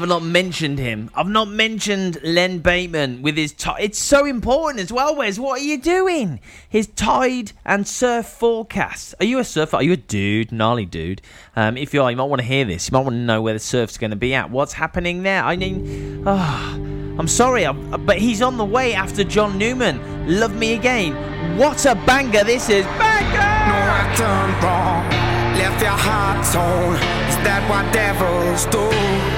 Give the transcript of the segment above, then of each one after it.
I've not mentioned him. I've not mentioned Len Bateman with his tide. It's so important as well, Wes. What are you doing? His tide and surf forecast. Are you a surfer? Are you a dude? Gnarly dude. Um, if you are, you might want to hear this. You might want to know where the surf's going to be at. What's happening there? I mean, ah, I'm sorry, but he's on the way after John Newman. Love Me Again. What a banger this is. Banger! No. Left your heart torn. Is that what devils do?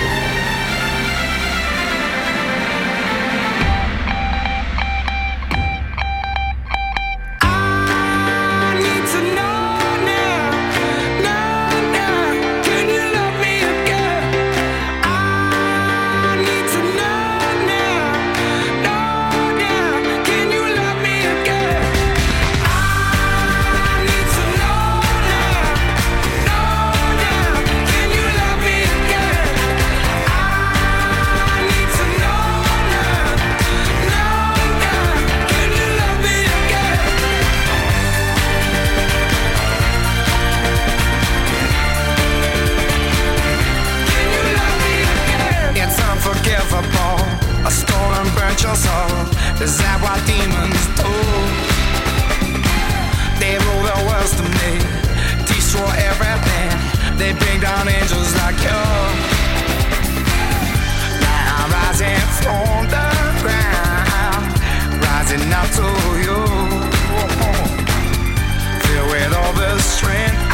They bring down angels like you. Now I'm rising from the ground, rising up to you. Filled with all the strength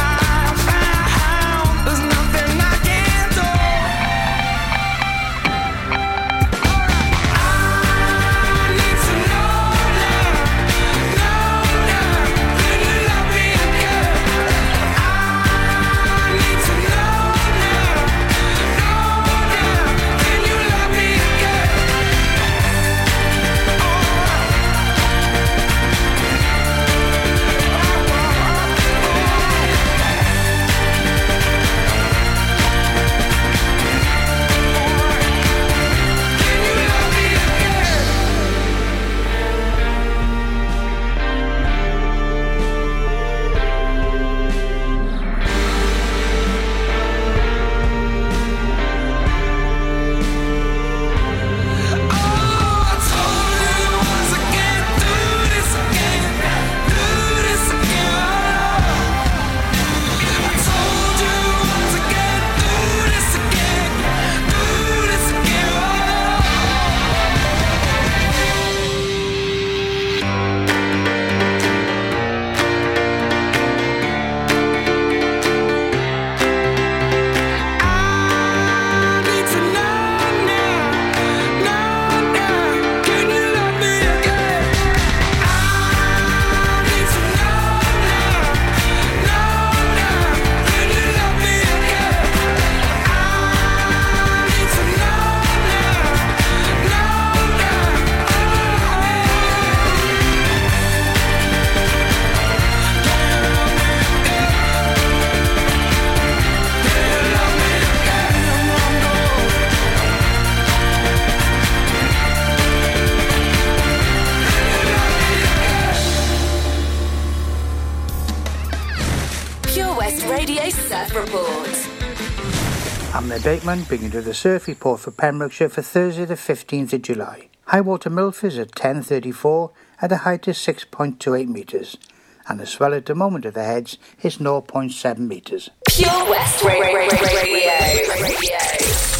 Bateman, bringing you the surf report for Pembrokeshire for Thursday the 15th of July. High water Milford is at 10.34 at a height of 6.28 metres and the swell at the moment of the heads is 0.7 metres. Pure West Ra- Ra- Ra- Radio. Radio.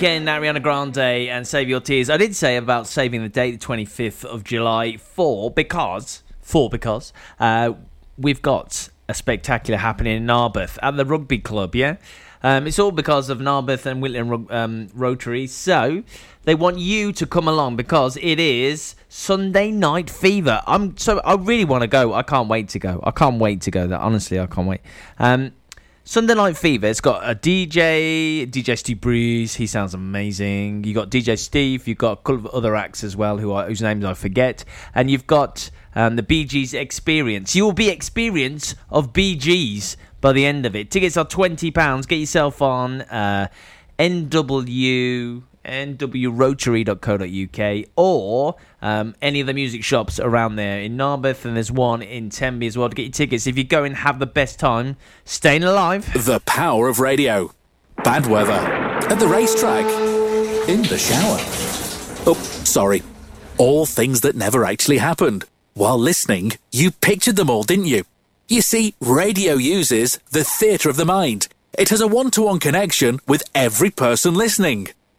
Weekend, Ariana Grande and Save Your Tears. I did say about saving the date, the 25th of July, for because, for because, uh, we've got a spectacular happening in Narberth at the rugby club, yeah? Um, it's all because of Narberth and Whitland um, Rotary. So they want you to come along because it is Sunday Night Fever. I'm so I really want to go. I can't wait to go. I can't wait to go. That honestly, I can't wait. Um, Sunday Night Fever. It's got a DJ, DJ Steve Breeze. He sounds amazing. You got DJ Steve. You've got a couple of other acts as well, who are, whose names I forget. And you've got um, the Gees Experience. You will be experience of Gees by the end of it. Tickets are twenty pounds. Get yourself on uh, NW nwrotary.co.uk or um, any of the music shops around there in Narberth and there's one in Tenby as well to get your tickets. If you go and have the best time, staying alive. The power of radio. Bad weather. At the racetrack. In the shower. Oh, sorry. All things that never actually happened. While listening, you pictured them all, didn't you? You see, radio uses the theatre of the mind. It has a one to one connection with every person listening.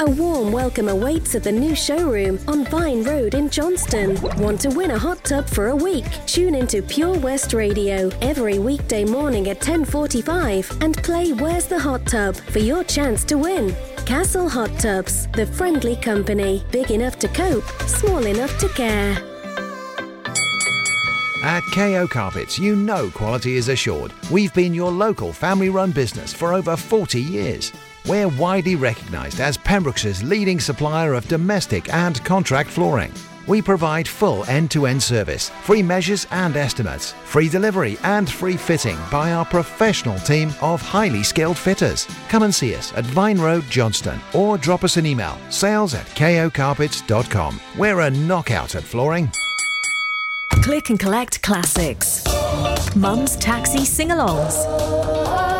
A warm welcome awaits at the new showroom on Vine Road in Johnston. Want to win a hot tub for a week? Tune into Pure West Radio every weekday morning at 10:45 and play Where's the Hot Tub for your chance to win. Castle Hot Tubs, the friendly company, big enough to cope, small enough to care. At KO Carpets, you know quality is assured. We've been your local family run business for over 40 years. We're widely recognised as Pembrokeshire's leading supplier of domestic and contract flooring. We provide full end to end service, free measures and estimates, free delivery and free fitting by our professional team of highly skilled fitters. Come and see us at Vine Road, Johnston, or drop us an email sales at kocarpets.com. We're a knockout at flooring. Click and collect classics. Mum's taxi sing alongs.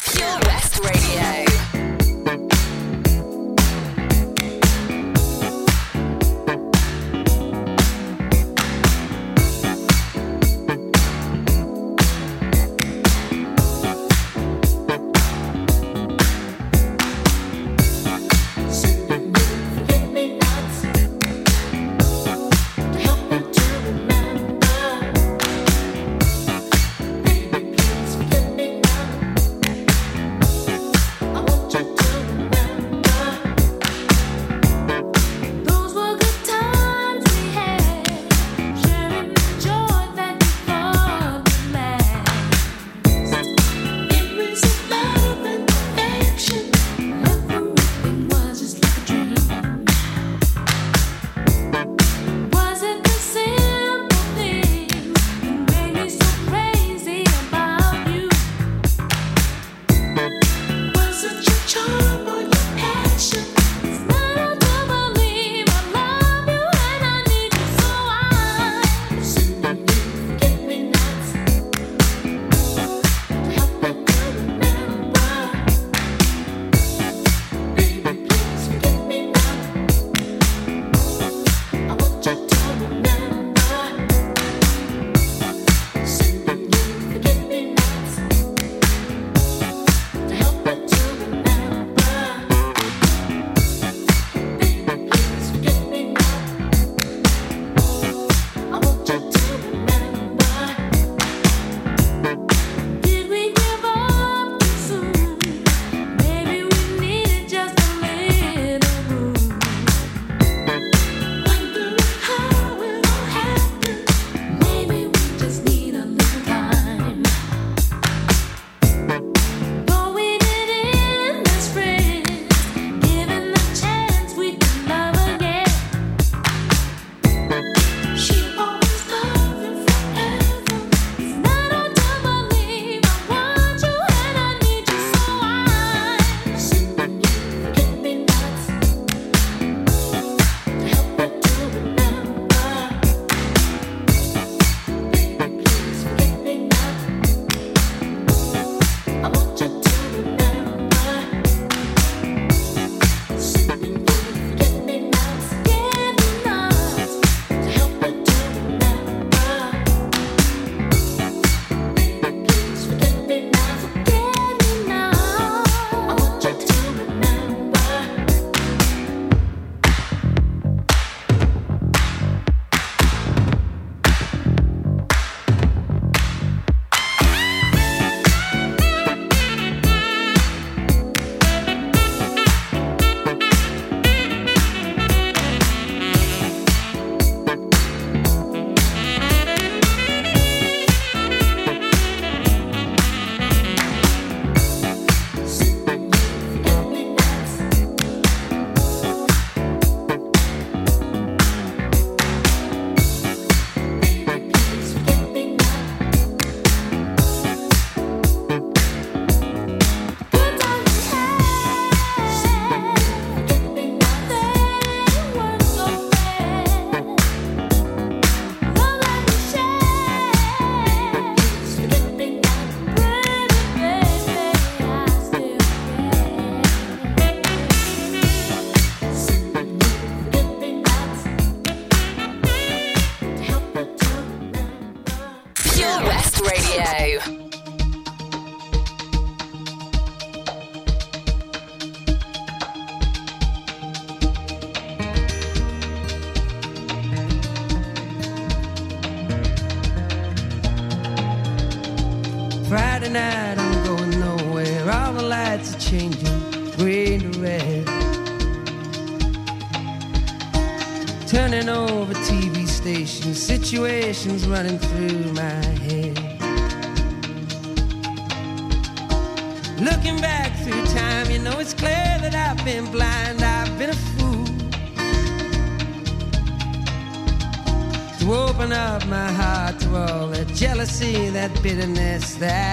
that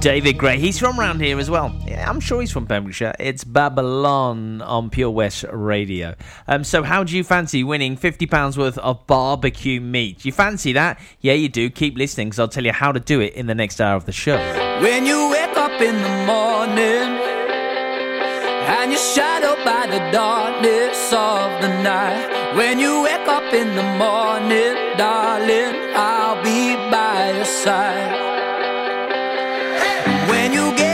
David Gray. He's from around here as well. Yeah, I'm sure he's from Pembrokeshire. It's Babylon on Pure West Radio. Um, so, how do you fancy winning £50 worth of barbecue meat? You fancy that? Yeah, you do. Keep listening because I'll tell you how to do it in the next hour of the show. When you wake up in the morning and you're shadowed by the darkness of the night. When you wake up in the morning, darling, I'll be by your side. When you get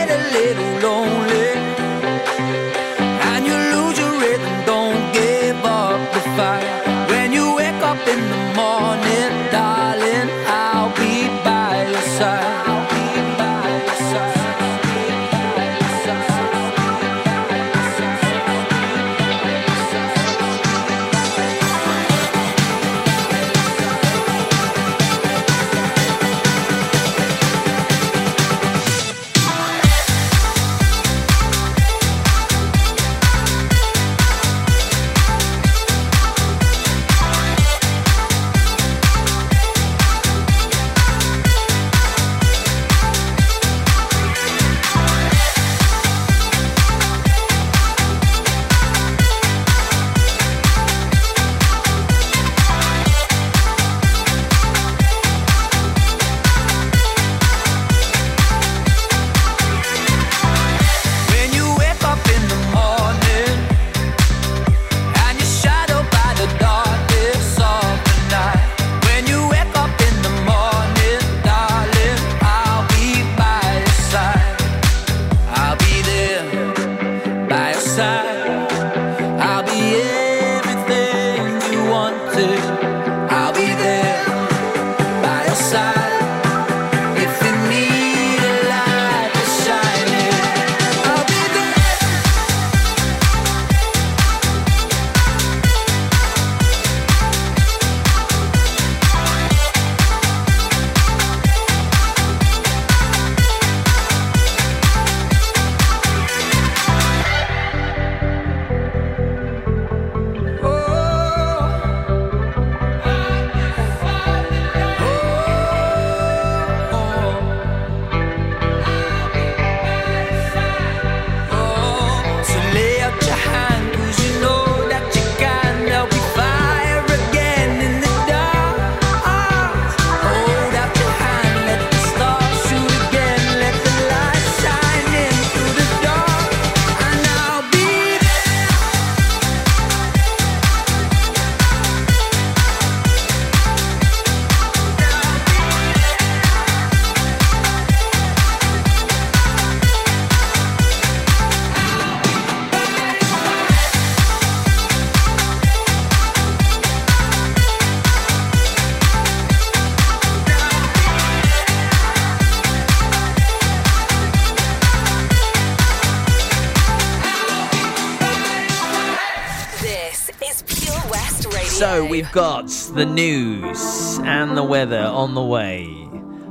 So we've got the news and the weather on the way.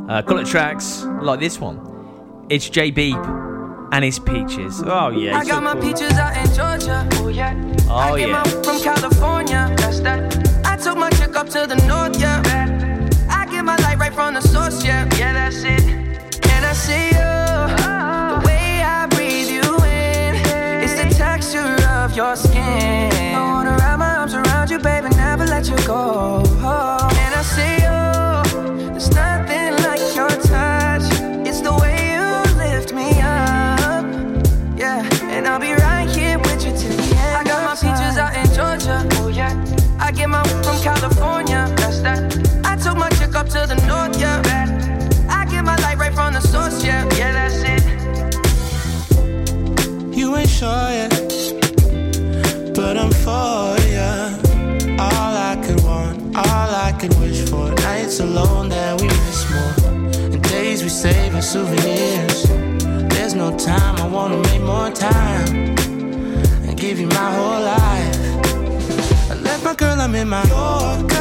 Uh, colour tracks like this one. It's J Beep and it's peaches. Oh yeah. I he's got so my cool. peaches out in Georgia. Oh yeah. Oh, I yeah. my weed from California. That's that. I took my chick up to the north, yeah. I get my light right from the source, yeah. Yeah, that's it. And I see you. The way I breathe you in. It's the texture of your skin. I wanna wrap my arms around you, baby, never let you go. And I see you. There's nothing like your touch. It's the way you lift me up. Yeah, and I'll be right here with you till the end. I got my peaches out in Georgia. Oh yeah. I get my weed from California. That's that. I took my chick up to the north. Yeah. I get my light right from the source. Yeah. Yeah, that's it. You ain't sure yet, but I'm for ya. All I can wish for. Nights alone that we miss more, and days we save as souvenirs. There's no time, I wanna make more time and give you my whole life. I left my girl, I'm in my Yorker.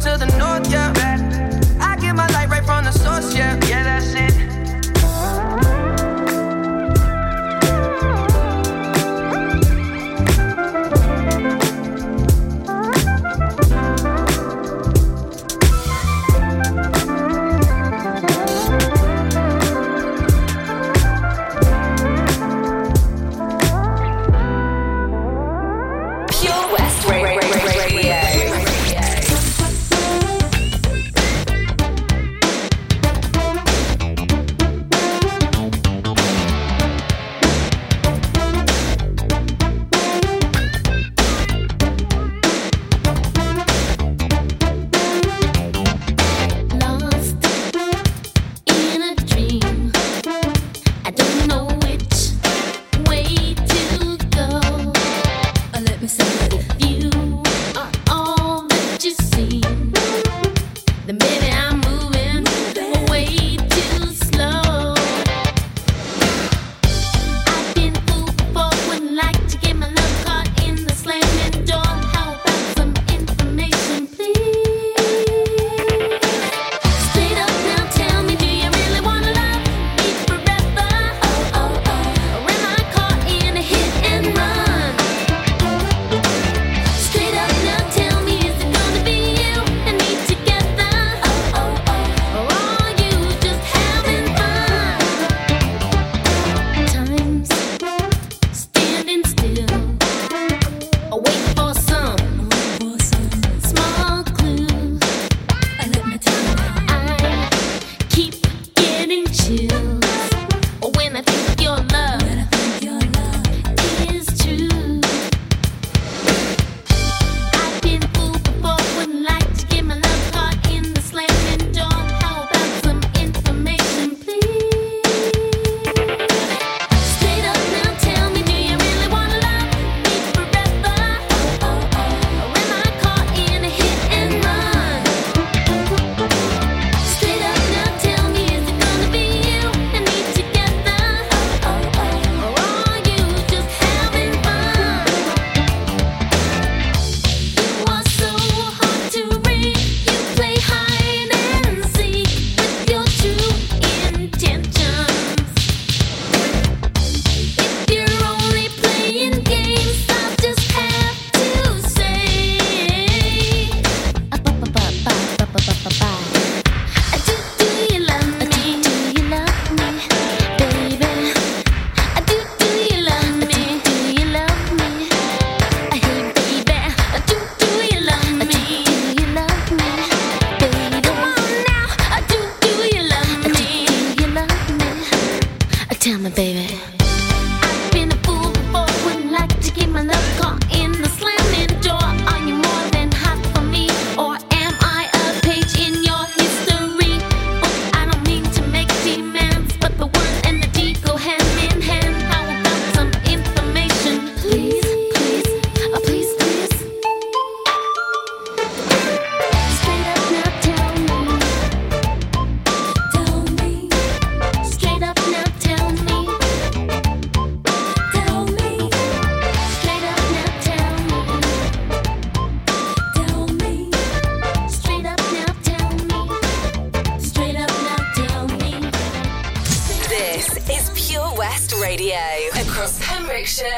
To the north, yeah.